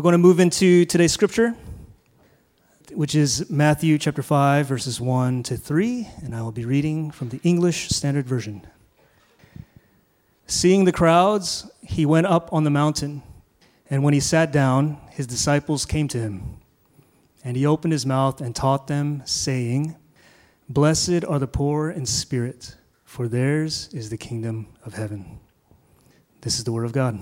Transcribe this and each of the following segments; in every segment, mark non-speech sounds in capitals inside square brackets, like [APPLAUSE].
We're going to move into today's scripture, which is Matthew chapter 5, verses 1 to 3, and I will be reading from the English Standard Version. Seeing the crowds, he went up on the mountain, and when he sat down, his disciples came to him. And he opened his mouth and taught them, saying, Blessed are the poor in spirit, for theirs is the kingdom of heaven. This is the word of God.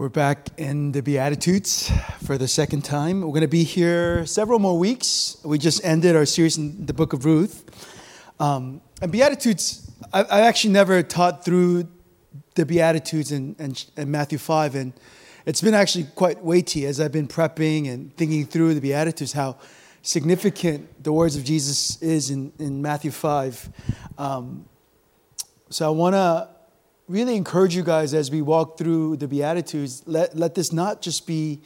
We're back in the Beatitudes for the second time. We're going to be here several more weeks. We just ended our series in the book of Ruth. Um, and Beatitudes, I, I, actually never taught through the Beatitudes in, in, in, Matthew 5. And it's been actually quite weighty as I've been prepping and thinking through the Beatitudes, how significant the words of Jesus is in, in Matthew 5. Um, so I want to really encourage you guys as we walk through the Beatitudes, let, let this not just be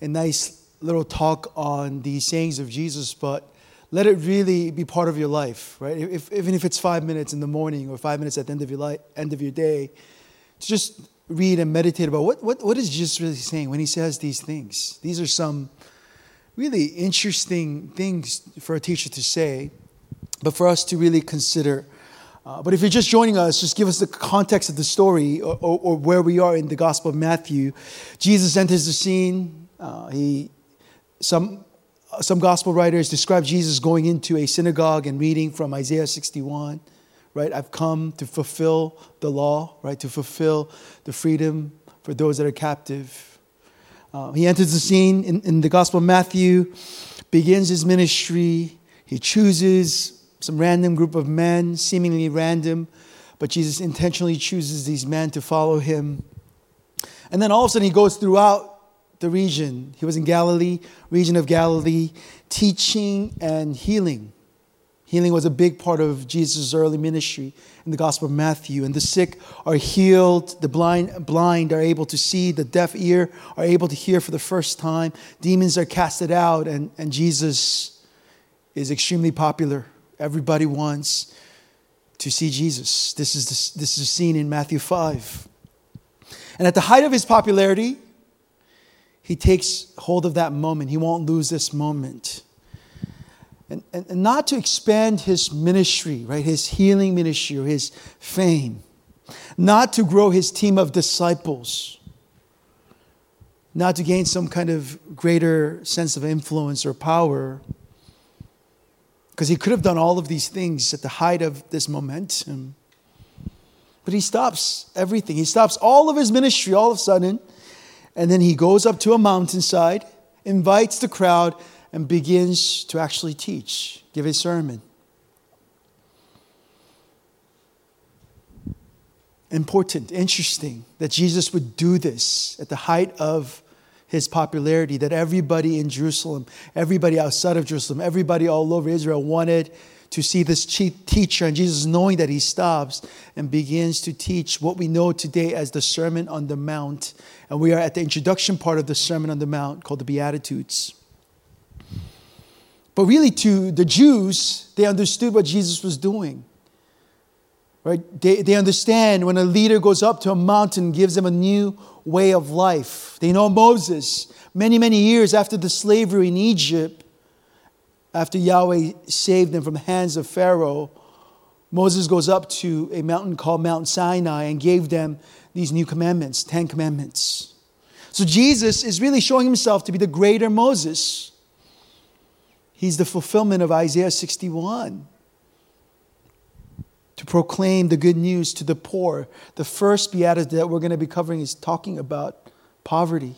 a nice little talk on the sayings of Jesus, but let it really be part of your life, right? If, even if it's five minutes in the morning or five minutes at the end of your, life, end of your day, to just read and meditate about what, what, what is Jesus really saying when he says these things. These are some really interesting things for a teacher to say, but for us to really consider uh, but if you're just joining us, just give us the context of the story or, or, or where we are in the Gospel of Matthew. Jesus enters the scene. Uh, he, some, some gospel writers describe Jesus going into a synagogue and reading from Isaiah 61. Right, I've come to fulfill the law, right, to fulfill the freedom for those that are captive. Uh, he enters the scene in, in the Gospel of Matthew, begins his ministry. He chooses some random group of men, seemingly random, but Jesus intentionally chooses these men to follow him. And then all of a sudden he goes throughout the region. He was in Galilee, region of Galilee, teaching and healing. Healing was a big part of Jesus' early ministry in the Gospel of Matthew. And the sick are healed, the blind, blind are able to see, the deaf ear are able to hear for the first time, demons are casted out, and, and Jesus is extremely popular. Everybody wants to see Jesus. This is, the, this is seen in Matthew 5. And at the height of his popularity, he takes hold of that moment. He won't lose this moment. And, and, and, not to expand his ministry, right? His healing ministry or his fame. Not to grow his team of disciples. Not to gain some kind of greater sense of influence or power because he could have done all of these things at the height of this momentum. But he stops everything. He stops all of his ministry all of a sudden. And then he goes up to a mountainside, invites the crowd, and begins to actually teach, give a sermon. Important, interesting that Jesus would do this at the height of his popularity that everybody in Jerusalem, everybody outside of Jerusalem, everybody all over Israel wanted to see this chief teacher. And Jesus, knowing that he stops and begins to teach what we know today as the Sermon on the Mount. And we are at the introduction part of the Sermon on the Mount called the Beatitudes. But really, to the Jews, they understood what Jesus was doing. Right? They, they understand when a leader goes up to a mountain, gives them a new way of life. They know Moses, many, many years after the slavery in Egypt, after Yahweh saved them from the hands of Pharaoh, Moses goes up to a mountain called Mount Sinai and gave them these new commandments, Ten Commandments. So Jesus is really showing himself to be the greater Moses. He's the fulfillment of Isaiah 61 to proclaim the good news to the poor. The first beatitude that we're going to be covering is talking about poverty.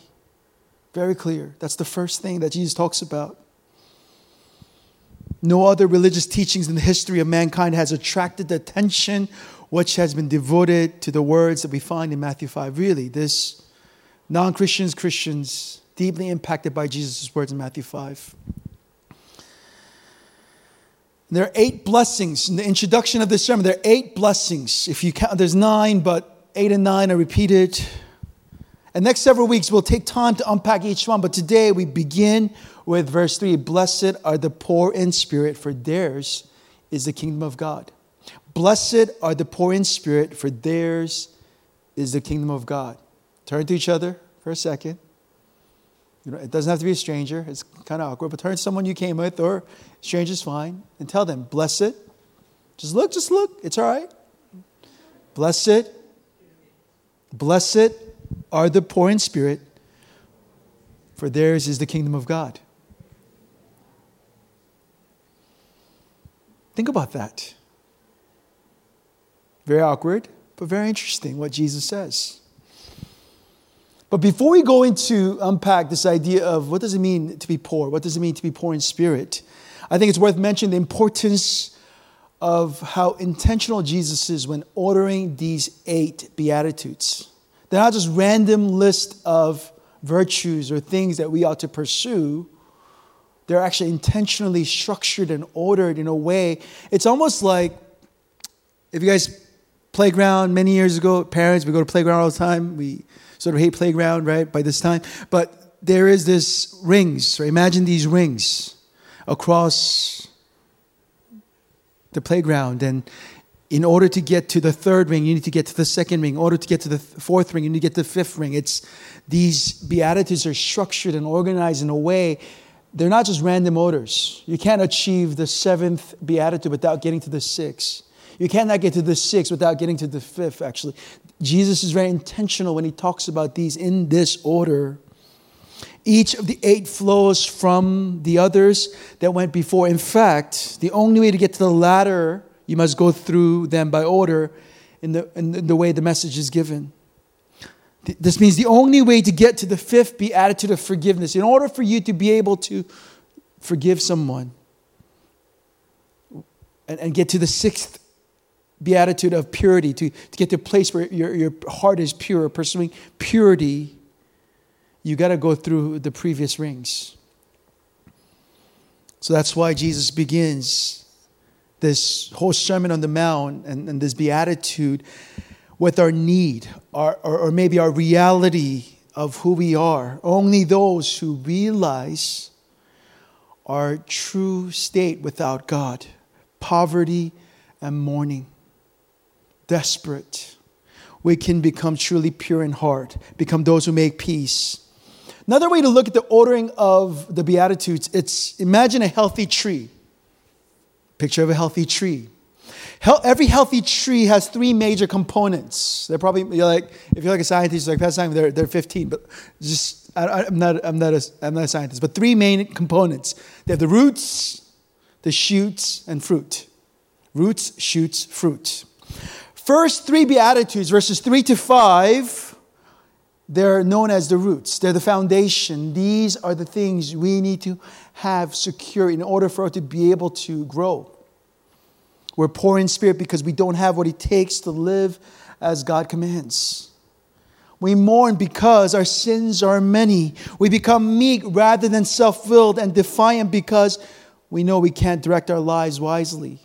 Very clear. That's the first thing that Jesus talks about. No other religious teachings in the history of mankind has attracted the attention which has been devoted to the words that we find in Matthew 5. Really, this non Christians, Christians, deeply impacted by Jesus' words in Matthew 5. There are eight blessings in the introduction of this sermon. There are eight blessings. If you count, there's nine, but eight and nine are repeated. And next several weeks, we'll take time to unpack each one. But today, we begin with verse three Blessed are the poor in spirit, for theirs is the kingdom of God. Blessed are the poor in spirit, for theirs is the kingdom of God. Turn to each other for a second. You know, it doesn't have to be a stranger. It's kind of awkward, but turn to someone you came with or stranger's fine and tell them, bless it. Just look, just look. It's all right. Bless it. Bless it are the poor in spirit, for theirs is the kingdom of God. Think about that. Very awkward, but very interesting what Jesus says. But before we go into unpack this idea of what does it mean to be poor, what does it mean to be poor in spirit, I think it's worth mentioning the importance of how intentional Jesus is when ordering these eight beatitudes. They're not just random list of virtues or things that we ought to pursue. They're actually intentionally structured and ordered in a way. It's almost like if you guys playground many years ago, parents, we go to playground all the time. We sort of hate playground, right, by this time. But there is this rings, right? Imagine these rings across the playground. And in order to get to the third ring, you need to get to the second ring. In order to get to the fourth ring, you need to get to the fifth ring. It's these beatitudes are structured and organized in a way they're not just random orders. You can't achieve the seventh beatitude without getting to the sixth. You cannot get to the sixth without getting to the fifth, actually. Jesus is very intentional when he talks about these in this order. Each of the eight flows from the others that went before. In fact, the only way to get to the latter, you must go through them by order in the, in the way the message is given. This means the only way to get to the fifth beatitude of forgiveness, in order for you to be able to forgive someone and, and get to the sixth beatitude of purity, to, to get to a place where your, your heart is pure, pursuing purity, you got to go through the previous rings. So that's why Jesus begins this whole Sermon on the Mount and, and this beatitude with our need, our, or, or maybe our reality of who we are. Only those who realize our true state without God, poverty and mourning, desperate, we can become truly pure in heart, become those who make peace. Another way to look at the ordering of the Beatitudes, it's imagine a healthy tree. Picture of a healthy tree. Every healthy tree has three major components. They're probably you're like if you're like a scientist, like past time, they're they're 15, but just I, am not I'm not a I'm not a scientist. But three main components. They have the roots, the shoots, and fruit. Roots, shoots, fruit. First three beatitudes, verses three to five. They're known as the roots. They're the foundation. These are the things we need to have secure in order for us to be able to grow. We're poor in spirit because we don't have what it takes to live as God commands. We mourn because our sins are many. We become meek rather than self willed and defiant because we know we can't direct our lives wisely.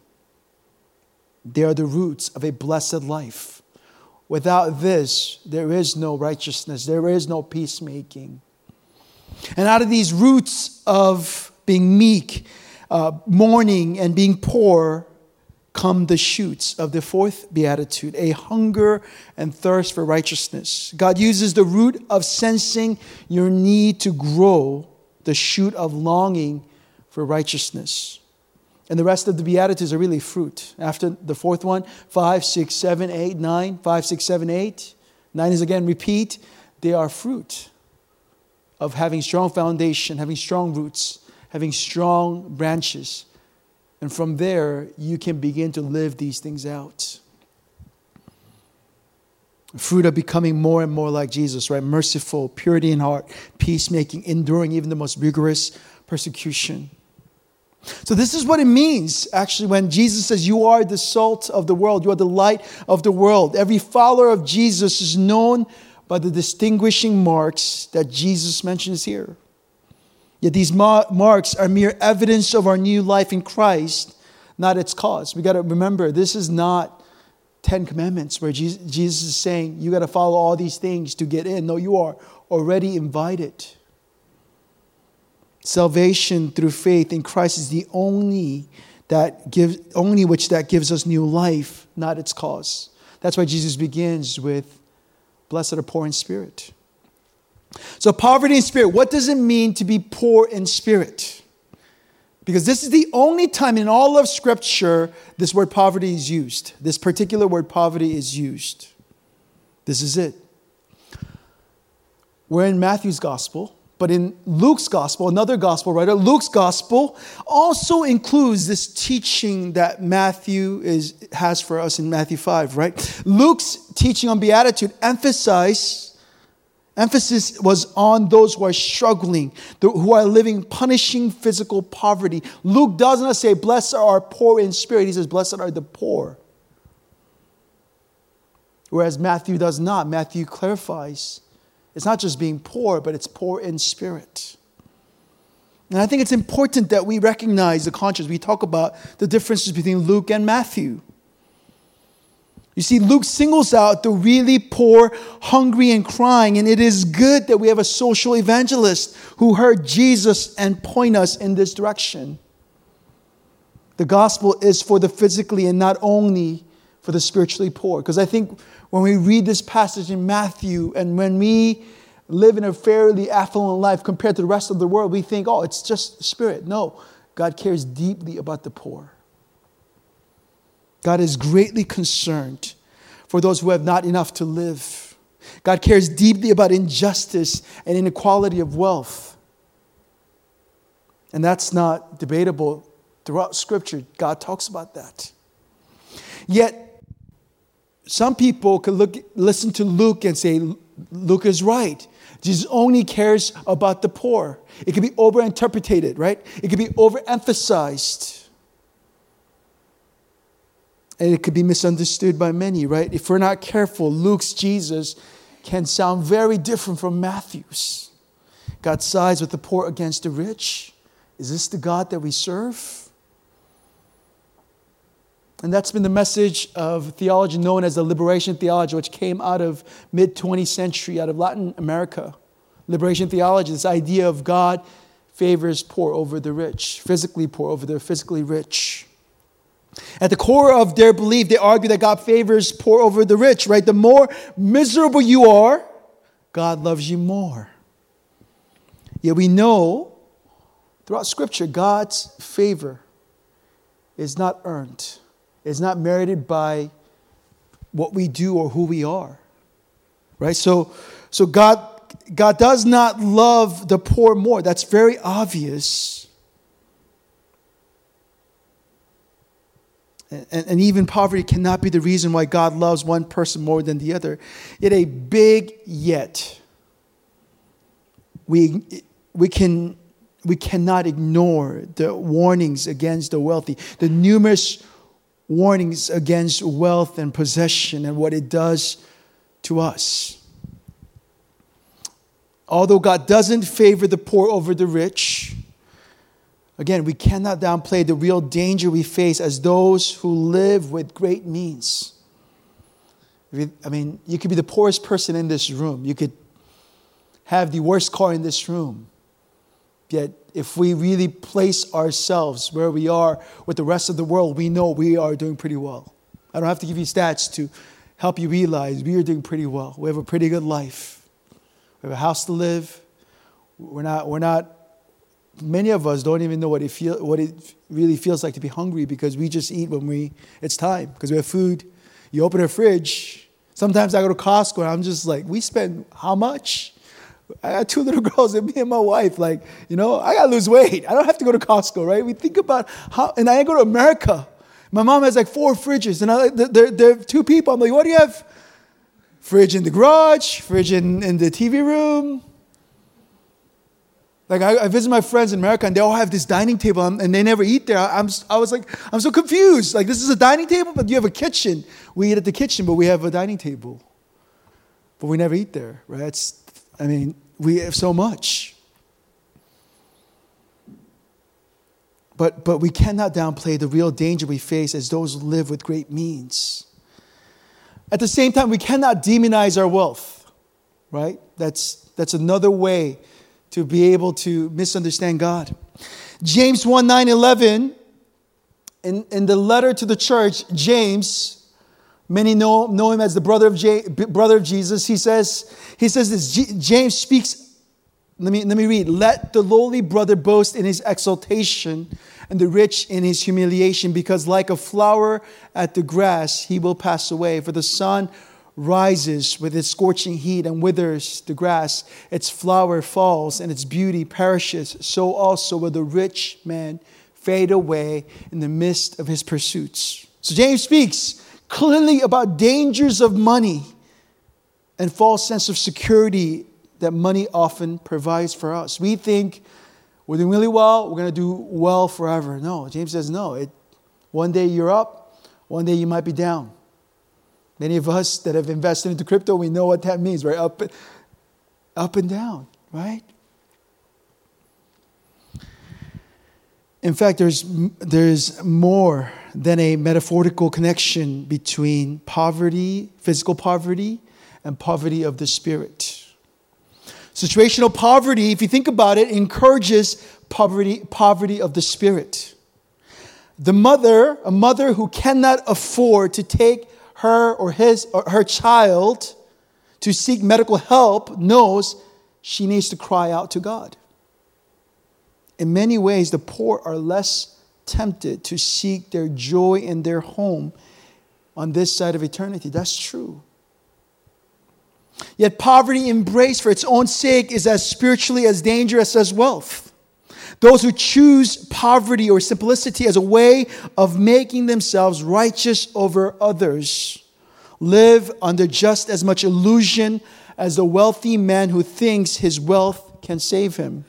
They are the roots of a blessed life. Without this, there is no righteousness, there is no peacemaking. And out of these roots of being meek, uh, mourning, and being poor, come the shoots of the fourth beatitude a hunger and thirst for righteousness. God uses the root of sensing your need to grow, the shoot of longing for righteousness. And the rest of the Beatitudes are really fruit. After the fourth one, five, six, seven, eight, nine, five, six, seven, eight. Nine is again repeat. They are fruit of having strong foundation, having strong roots, having strong branches and from there, you can begin to live these things out. Fruit of becoming more and more like Jesus, right? Merciful, purity in heart, peacemaking, enduring even the most rigorous persecution. So, this is what it means actually when Jesus says, You are the salt of the world, you are the light of the world. Every follower of Jesus is known by the distinguishing marks that Jesus mentions here. Yet these marks are mere evidence of our new life in Christ, not its cause. We got to remember this is not Ten Commandments where Jesus is saying you got to follow all these things to get in. No, you are already invited. Salvation through faith in Christ is the only that gives only which that gives us new life, not its cause. That's why Jesus begins with blessed are poor in spirit. So, poverty in spirit, what does it mean to be poor in spirit? Because this is the only time in all of Scripture this word poverty is used. This particular word poverty is used. This is it. We're in Matthew's gospel, but in Luke's gospel, another gospel writer, Luke's gospel also includes this teaching that Matthew is, has for us in Matthew 5, right? Luke's teaching on beatitude emphasizes Emphasis was on those who are struggling, who are living punishing physical poverty. Luke does not say, Blessed are poor in spirit. He says, Blessed are the poor. Whereas Matthew does not. Matthew clarifies it's not just being poor, but it's poor in spirit. And I think it's important that we recognize the contrast. We talk about the differences between Luke and Matthew. You see, Luke singles out the really poor, hungry, and crying, and it is good that we have a social evangelist who heard Jesus and point us in this direction. The gospel is for the physically and not only for the spiritually poor. Because I think when we read this passage in Matthew and when we live in a fairly affluent life compared to the rest of the world, we think, oh, it's just spirit. No, God cares deeply about the poor. God is greatly concerned for those who have not enough to live. God cares deeply about injustice and inequality of wealth. And that's not debatable. Throughout Scripture, God talks about that. Yet, some people could look, listen to Luke and say, Luke is right. Jesus only cares about the poor. It could be overinterpreted, right? It could be overemphasized and it could be misunderstood by many, right? If we're not careful, Luke's Jesus can sound very different from Matthew's. God sides with the poor against the rich. Is this the God that we serve? And that's been the message of theology known as the liberation theology, which came out of mid 20th century, out of Latin America. Liberation theology, this idea of God favors poor over the rich, physically poor over the physically rich. At the core of their belief, they argue that God favors poor over the rich, right? The more miserable you are, God loves you more. Yet we know throughout Scripture, God's favor is not earned, it's not merited by what we do or who we are. Right? So, so God, God does not love the poor more. That's very obvious. and, and even poverty cannot be the reason why God loves one person more than the other. Yet a big yet. We, we, can, we cannot ignore the warnings against the wealthy, the numerous warnings against wealth and possession and what it does to us. Although God doesn't favor the poor over the rich, Again, we cannot downplay the real danger we face as those who live with great means. I mean, you could be the poorest person in this room. You could have the worst car in this room. Yet, if we really place ourselves where we are with the rest of the world, we know we are doing pretty well. I don't have to give you stats to help you realize we are doing pretty well. We have a pretty good life. We have a house to live. We're not, we're not many of us don't even know what it, feel, what it really feels like to be hungry because we just eat when we, it's time, because we have food. You open a fridge. Sometimes I go to Costco and I'm just like, we spend how much? I got two little [LAUGHS] girls and me and my wife, like, you know, I gotta lose weight. I don't have to go to Costco, right? We think about how, and I go to America. My mom has like four fridges, and I, there, there are two people. I'm like, what do you have? Fridge in the garage, fridge in, in the TV room, like I, I, visit my friends in America and they all have this dining table and they never eat there. I'm, I was like, I'm so confused. Like this is a dining table, but you have a kitchen. We eat at the kitchen, but we have a dining table. But we never eat there, right? It's, I mean, we have so much. But, but we cannot downplay the real danger we face as those who live with great means. At the same time, we cannot demonize our wealth, right? That's, that's another way to be able to misunderstand God. James 1 9 11, in, in the letter to the church, James Many know, know him as the brother of, J, brother of Jesus. He says, he says this James speaks, let me, let me read. Let the lowly brother boast in his exaltation and the rich in his humiliation, because like a flower at the grass, he will pass away. For the sun rises with its scorching heat and withers the grass, its flower falls and its beauty perishes. So also will the rich man fade away in the midst of his pursuits. So James speaks clearly about dangers of money and false sense of security that money often provides for us. We think we're doing really well, we're going to do well forever. No, James says no. It, one day you're up, one day you might be down. Many of us that have invested into crypto, we know what that means, right? Up, up and down, right? In fact, there's, there's more than a metaphorical connection between poverty, physical poverty, and poverty of the spirit. Situational poverty, if you think about it, encourages poverty, poverty of the spirit. The mother, a mother who cannot afford to take her or his or her child to seek medical help knows she needs to cry out to God. In many ways, the poor are less tempted to seek their joy in their home on this side of eternity. That's true. Yet poverty embraced for its own sake is as spiritually as dangerous as wealth. Those who choose poverty or simplicity as a way of making themselves righteous over others live under just as much illusion as the wealthy man who thinks his wealth can save him.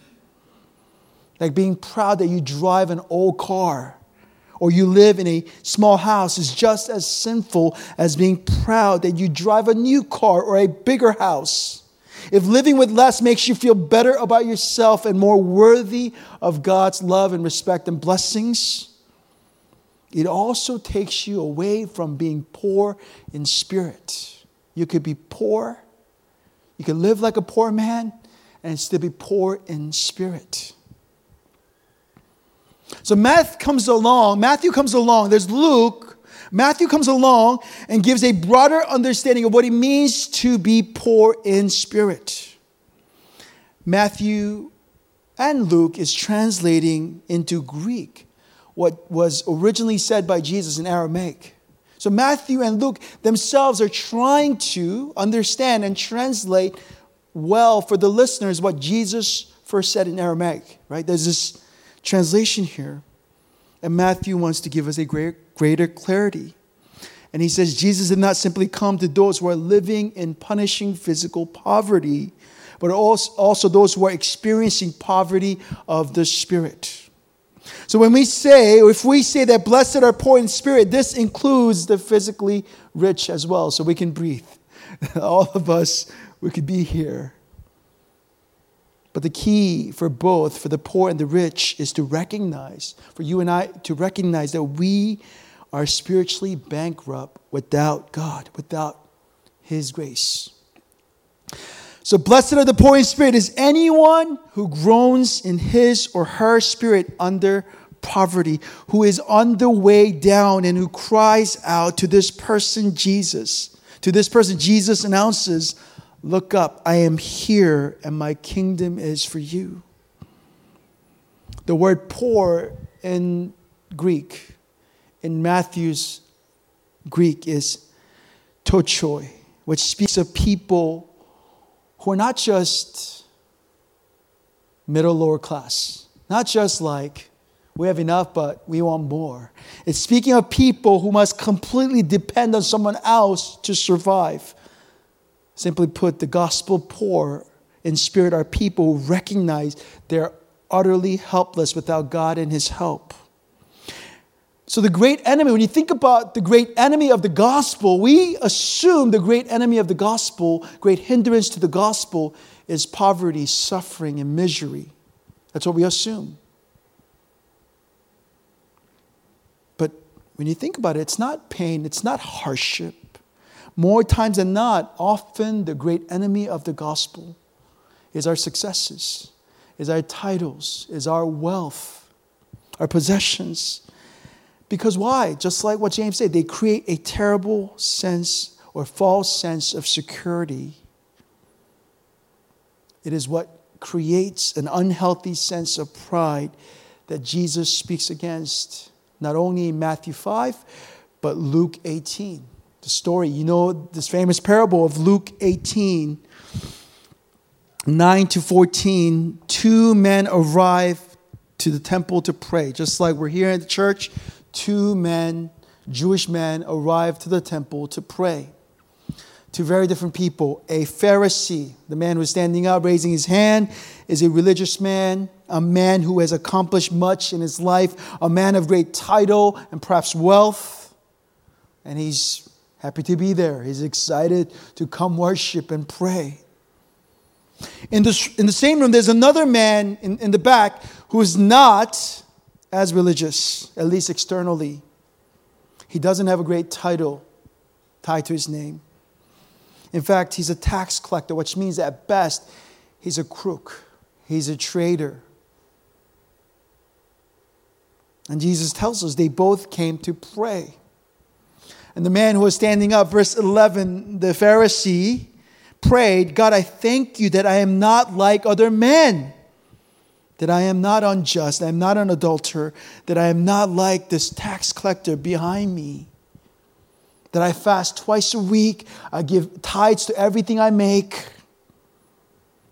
Like being proud that you drive an old car or you live in a small house is just as sinful as being proud that you drive a new car or a bigger house. If living with less makes you feel better about yourself and more worthy of God's love and respect and blessings, it also takes you away from being poor in spirit. You could be poor, you could live like a poor man, and still be poor in spirit. So Matthew comes along, Matthew comes along, there's Luke, Matthew comes along and gives a broader understanding of what it means to be poor in spirit. Matthew and Luke is translating into Greek what was originally said by Jesus in Aramaic. So Matthew and Luke themselves are trying to understand and translate well for the listeners what Jesus first said in Aramaic, right? There's this translation here. And Matthew wants to give us a great, greater clarity. And he says Jesus did not simply come to those who are living in punishing physical poverty, but also, also those who are experiencing poverty of the spirit. So when we say, if we say that blessed are poor in spirit, this includes the physically rich as well, so we can breathe. [LAUGHS] All of us, we could be here but the key for both, for the poor and the rich, is to recognize, for you and I to recognize that we are spiritually bankrupt without God, without His grace. So, blessed are the poor in spirit is anyone who groans in his or her spirit under poverty, who is on the way down and who cries out to this person, Jesus. To this person, Jesus announces, Look up, I am here, and my kingdom is for you. The word poor in Greek, in Matthew's Greek, is ptochoi, which speaks of people who are not just middle lower class, not just like we have enough, but we want more. It's speaking of people who must completely depend on someone else to survive. Simply put, the gospel poor in spirit are people who recognize they're utterly helpless without God and His help. So, the great enemy, when you think about the great enemy of the gospel, we assume the great enemy of the gospel, great hindrance to the gospel, is poverty, suffering, and misery. That's what we assume. But when you think about it, it's not pain, it's not hardship, more times than not, often the great enemy of the gospel is our successes, is our titles, is our wealth, our possessions. Because why? Just like what James said, they create a terrible sense or false sense of security. It is what creates an unhealthy sense of pride that Jesus speaks against, not only in Matthew 5, but Luke 18. The story, you know, this famous parable of Luke 18, 9 to 14. Two men arrive to the temple to pray, just like we're here in the church. Two men, Jewish men, arrive to the temple to pray two very different people. A Pharisee, the man who's standing up, raising his hand, is a religious man, a man who has accomplished much in his life, a man of great title and perhaps wealth. And he's happy to be there. He's excited to come worship and pray. In the, in the same room, there's another man in, in the back who is not as religious, at least externally. He doesn't have a great title tied to his name. In fact, he's a tax collector, which means at best, he's a crook, he's a traitor. And Jesus tells us they both came to pray. And the man who was standing up, verse 11, the Pharisee, prayed, God, I thank you that I am not like other men, that I am not unjust, I am not an adulterer, that I am not like this tax collector behind me that I fast twice a week, I give tithes to everything I make.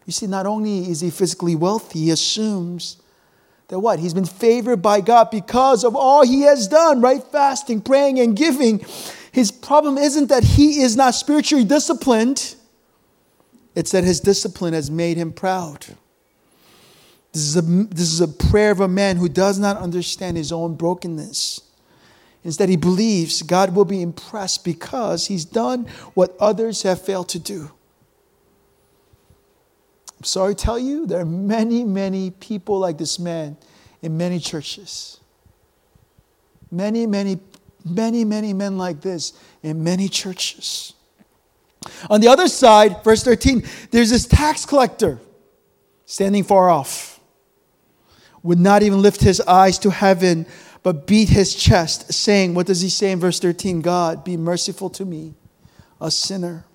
You see, not only is he physically wealthy, he assumes that what? He's been favored by God because of all he has done, right? Fasting, praying, and giving. His problem isn't that he is not spiritually disciplined, it's that his discipline has made him proud. This is, a, this is a prayer of a man who does not understand his own brokenness. Instead, he believes God will be impressed because he's done what others have failed to do. I'm sorry to tell you, there are many, many people like this man in many churches. Many, many, many, many men like this in many churches. On the other side, verse 13, there's this tax collector standing far off, would not even lift his eyes to heaven but beat his chest, saying, What does he say in verse 13? God, be merciful to me, a sinner.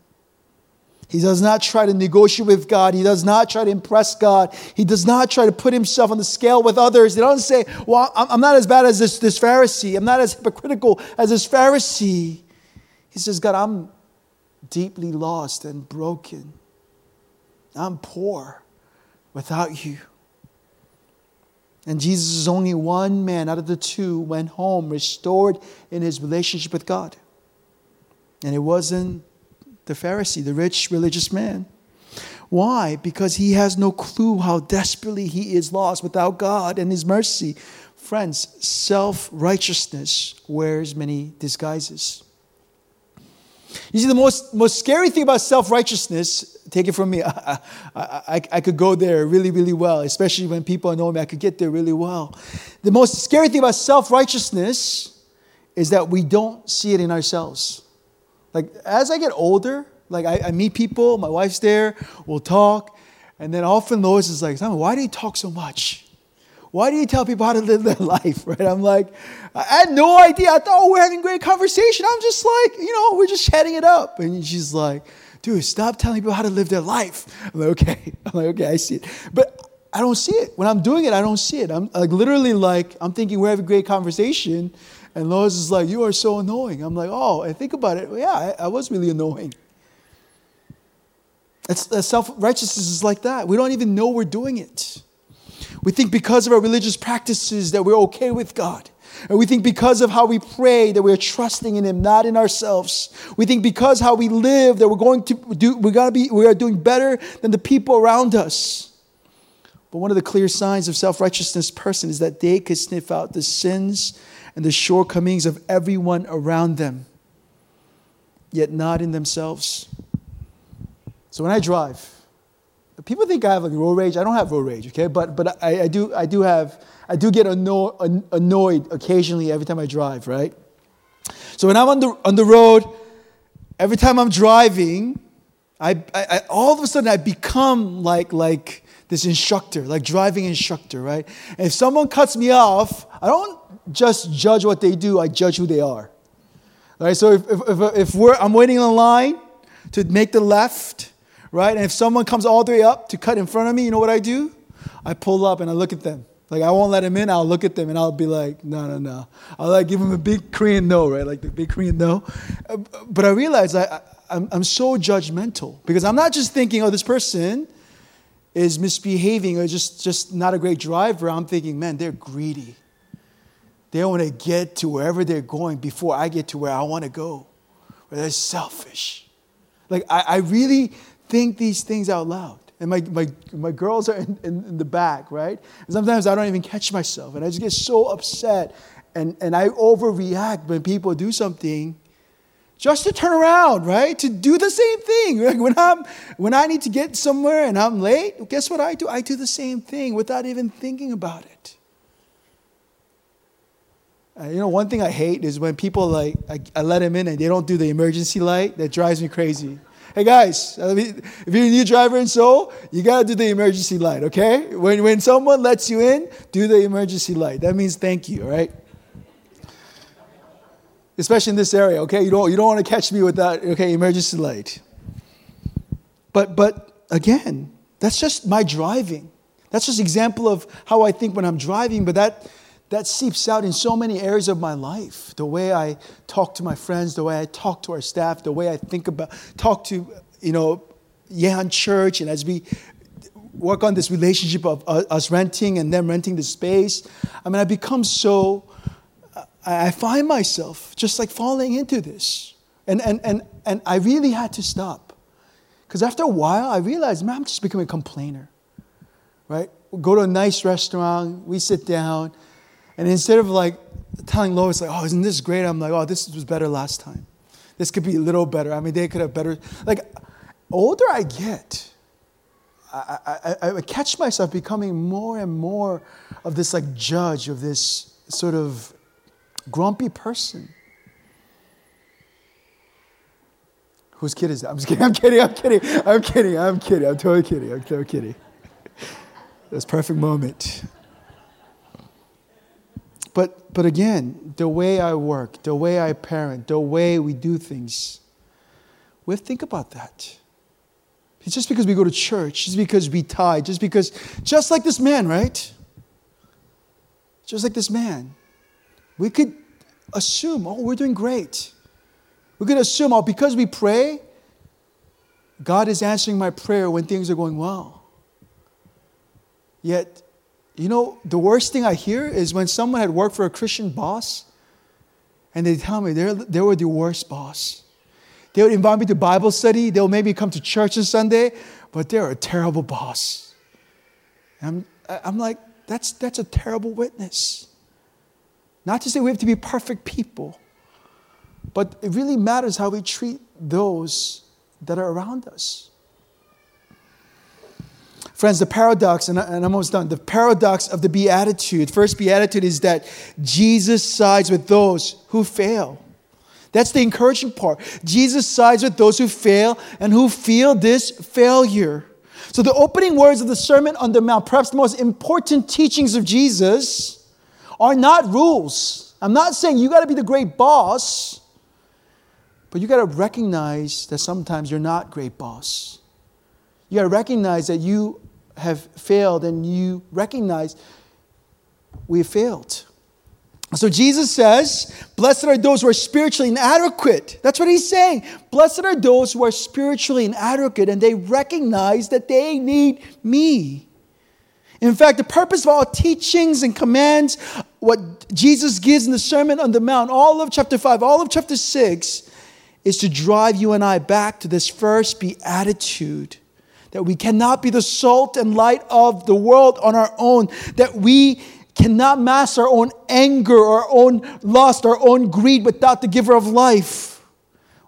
He does not try to negotiate with God. He does not try to impress God. He does not try to put himself on the scale with others. He doesn't say, Well, I'm not as bad as this, this Pharisee. I'm not as hypocritical as this Pharisee. He says, God, I'm deeply lost and broken. I'm poor without you. And Jesus is only one man out of the two went home restored in his relationship with God. And it wasn't the Pharisee, the rich religious man. Why? Because he has no clue how desperately he is lost without God and his mercy. Friends, self righteousness wears many disguises. You see, the most, most scary thing about self righteousness, take it from me, [LAUGHS] I, I, I, could go there really, really well, especially when people know me, I could get there really well. The most scary thing about self righteousness is that we don't see it in ourselves. Like, as I get older, like I, I meet people, my wife's there, we'll talk, and then often Lois is like, why do you talk so much? Why do you tell people how to live their [LAUGHS] life? [LAUGHS] Right? I'm like, I had no idea. I thought, oh, we're having a great conversation. I'm just like, you know, we're just chatting it up. And she's like, dude, stop telling people how to live their life. [LAUGHS] I'm like, okay. I'm like, okay, I see it. But I don't see it. When I'm doing it, I don't see it. I'm like literally like, I'm thinking we're having a great conversation. And Lois is like, you are so annoying. I'm like, oh, I think about it. Yeah, I, I was really annoying. It's, self righteousness is like that. We don't even know we're doing it. We think because of our religious practices that we're okay with God. And we think because of how we pray that we're trusting in Him, not in ourselves. We think because how we live that we're going to do, we're gonna be, we are doing better than the people around us. But one of the clear signs of self-righteousness person is that they could sniff out the sins and the shortcomings of everyone around them, yet not in themselves. So when I drive, people think I have like road rage. I don't have road rage, okay? But but I, I do I do have I do get anno- annoyed occasionally every time I drive, right? So when I'm on the on the road, every time I'm driving, I, I, I all of a sudden I become like like this instructor, like driving instructor, right? And if someone cuts me off, I don't just judge what they do, I judge who they are. Right? So if, if, if, if we're, I'm waiting in line to make the left, right? And if someone comes all the way up to cut in front of me, you know what I do? I pull up and I look at them. Like I won't let him in. I'll look at them and I'll be like, no, no, no. I'll like give him a big Korean no, right? Like the big Korean no. But I realize I, I I'm, I'm so judgmental because I'm not just thinking, oh, this person is misbehaving or just, just not a great driver. I'm thinking, man, they're greedy. They want to get to wherever they're going before I get to where I want to go. Or they're selfish. Like, I, I really think these things out loud. And my, my, my girls are in, in, in the back, right? And sometimes I don't even catch myself. And I just get so upset. And, and I overreact when people do something just to turn around, right? To do the same thing. [LAUGHS] Like when I'm when I need to get somewhere and I'm late, guess what I do? I do the same thing without even thinking about it. Uh, you know, one thing I hate is when people like I, I, let them in and they don't do the emergency light. That drives me crazy. Hey guys, if you're a new driver in Seoul, you gotta do the emergency light, okay? When when someone lets you in, do the emergency light. That means thank you, right? Especially in this area, okay? You don't, you don't want to catch me with that, okay, emergency light. But, but again, that's just my driving. That's just example of how I think when I'm driving, but that, that seeps out in so many areas of my life. The way I talk to my friends, the way I talk to our staff, the way I think about, talk to, you know, Yehan Church, and as we work on this relationship of uh, us renting and them renting the space, I mean, I become so I find myself just like falling into this. And, and, and, and I really had to stop. Because after a while, I realized, man, I'm just becoming a complainer. Right? we go to a nice restaurant, we sit down, and instead of like telling Lois, like, oh, isn't this great? I'm like, oh, this was better last time. This could be a little better. I mean, they could have better. Like, older I get, I, I, I catch myself becoming more and more of this like judge of this sort of grumpy person. Whose kid is that? I'm kidding. I'm kidding. I'm kidding. I'm kidding. I'm kidding. I'm totally kidding. I'm totally kidding. That's perfect moment. But but again, the way I work, the way I parent, the way we do things, we have to think about that. It's just because we go to church, just because we tithe, just because, just like this man, right? Just like this man. We could assume, oh, we're doing great. We could assume, oh, because we pray, God is answering my prayer when things are going well. Yet, you know, the worst thing I hear is when someone had worked for a Christian boss and they tell me they were the worst boss. They would invite me to Bible study, they'll maybe come to church on Sunday, but they're a terrible boss. I'm, I'm like, that's, that's a terrible witness. Not to say we have to be perfect people, but it really matters how we treat those that are around us. Friends, the paradox, and I'm almost done, the paradox of the beatitude, first beatitude is that Jesus sides with those who fail. That's the encouraging part. Jesus sides with those who fail and who feel this failure. So, the opening words of the Sermon on the Mount, perhaps the most important teachings of Jesus, are not rules. I'm not saying you got to be the great boss, but you got to recognize that sometimes you're not great boss. You got to recognize that you have failed and you recognize we have failed. So Jesus says, Blessed are those who are spiritually inadequate. That's what he's saying. Blessed are those who are spiritually inadequate and they recognize that they need me. In fact, the purpose of all teachings and commands, what Jesus gives in the Sermon on the Mount, all of chapter 5, all of chapter 6, is to drive you and I back to this first beatitude that we cannot be the salt and light of the world on our own, that we cannot master our own anger, our own lust, our own greed without the giver of life.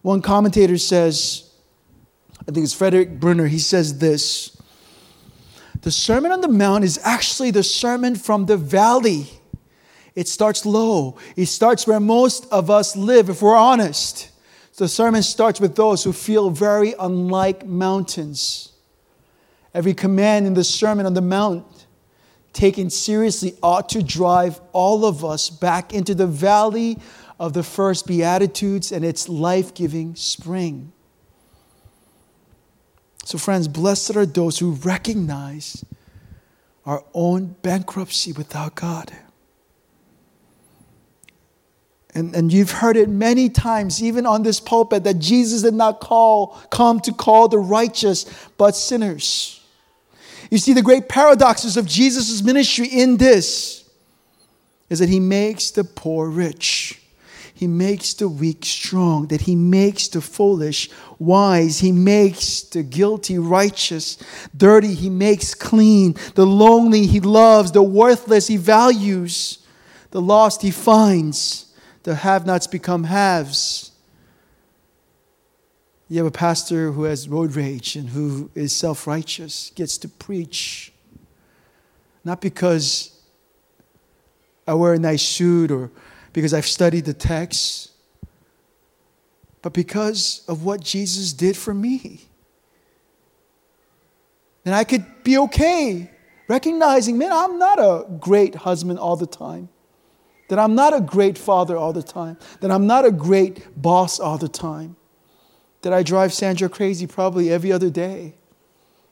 One commentator says, I think it's Frederick Bruner, he says this the Sermon on the Mount is actually the sermon from the valley. It starts low, it starts where most of us live, if we're honest. The sermon starts with those who feel very unlike mountains. every command in the Sermon on the Mount taken seriously ought to drive all of us back into the valley of the first Beatitudes and its life giving spring. So, friends, blessed are those who recognize our own bankruptcy without God. And, and you've heard it many times, even on this pulpit, that Jesus did not call, come to call the righteous, but sinners. You see, the great paradoxes of Jesus' ministry in this is that he makes the poor rich. He makes the weak strong, that he makes the foolish wise, he makes the guilty righteous, dirty he makes clean, the lonely he loves, the worthless he values, the lost he finds, the have nots become haves. You have a pastor who has road rage and who is self righteous, gets to preach, not because I wear a nice suit or because I've studied the text, but because of what Jesus did for me. And I could be okay recognizing, man, I'm not a great husband all the time, that I'm not a great father all the time, that I'm not a great boss all the time, that I drive Sandra crazy probably every other day.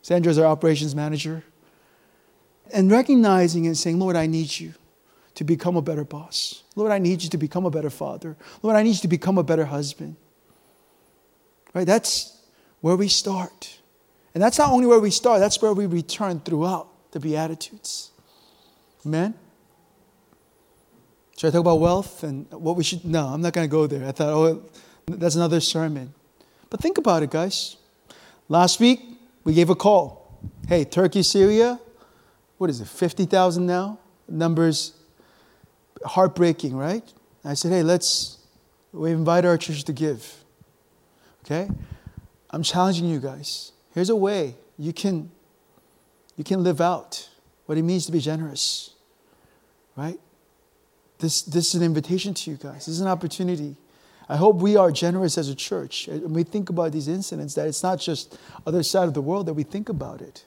Sandra's our operations manager. And recognizing and saying, Lord, I need you to become a better boss. Lord, I need you to become a better father. Lord, I need you to become a better husband. Right? That's where we start. And that's not only where we start, that's where we return throughout the Beatitudes. Amen? Should I talk about wealth and what we should? No, I'm not going to go there. I thought, oh, that's another sermon. But think about it, guys. Last week, we gave a call. Hey, Turkey, Syria, what is it, 50,000 now? Numbers heartbreaking, right? I said, hey, let's, we invite our church to give. Okay? I'm challenging you guys. Here's a way you can, you can live out what it means to be generous, right? This, this is an invitation to you guys. This is an opportunity. I hope we are generous as a church. And we think about these incidents, that it's not just other side of the world, that we think about it.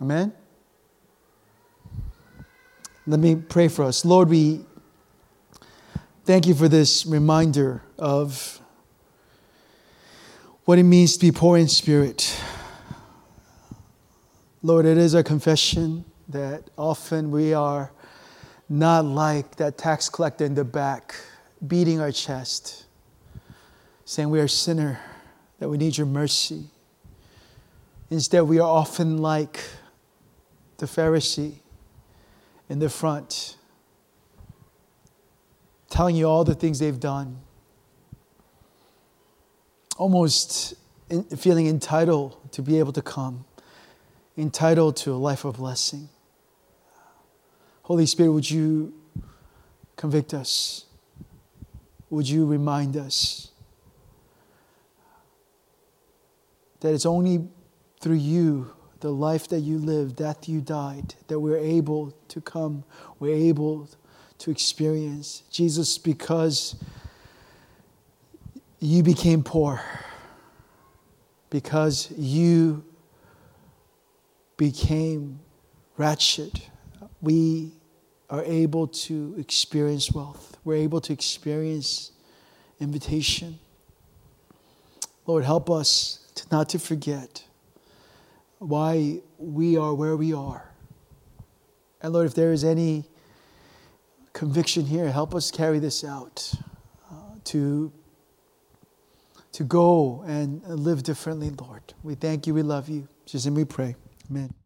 Amen? Let me pray for us. Lord, we thank you for this reminder of what it means to be poor in spirit. Lord, it is our confession that often we are not like that tax collector in the back, beating our chest, saying we are a sinner, that we need your mercy. Instead, we are often like the Pharisee in the front, telling you all the things they've done, almost in, feeling entitled to be able to come, entitled to a life of blessing. Holy Spirit, would you convict us? Would you remind us that it's only through you the life that you lived, death you died, that we're able to come, we're able to experience. Jesus, because you became poor, because you became wretched, we are able to experience wealth. We're able to experience invitation. Lord, help us to not to forget why we are where we are. And Lord, if there is any conviction here, help us carry this out uh, to, to go and live differently, Lord. We thank you, we love you. Just and we pray. Amen.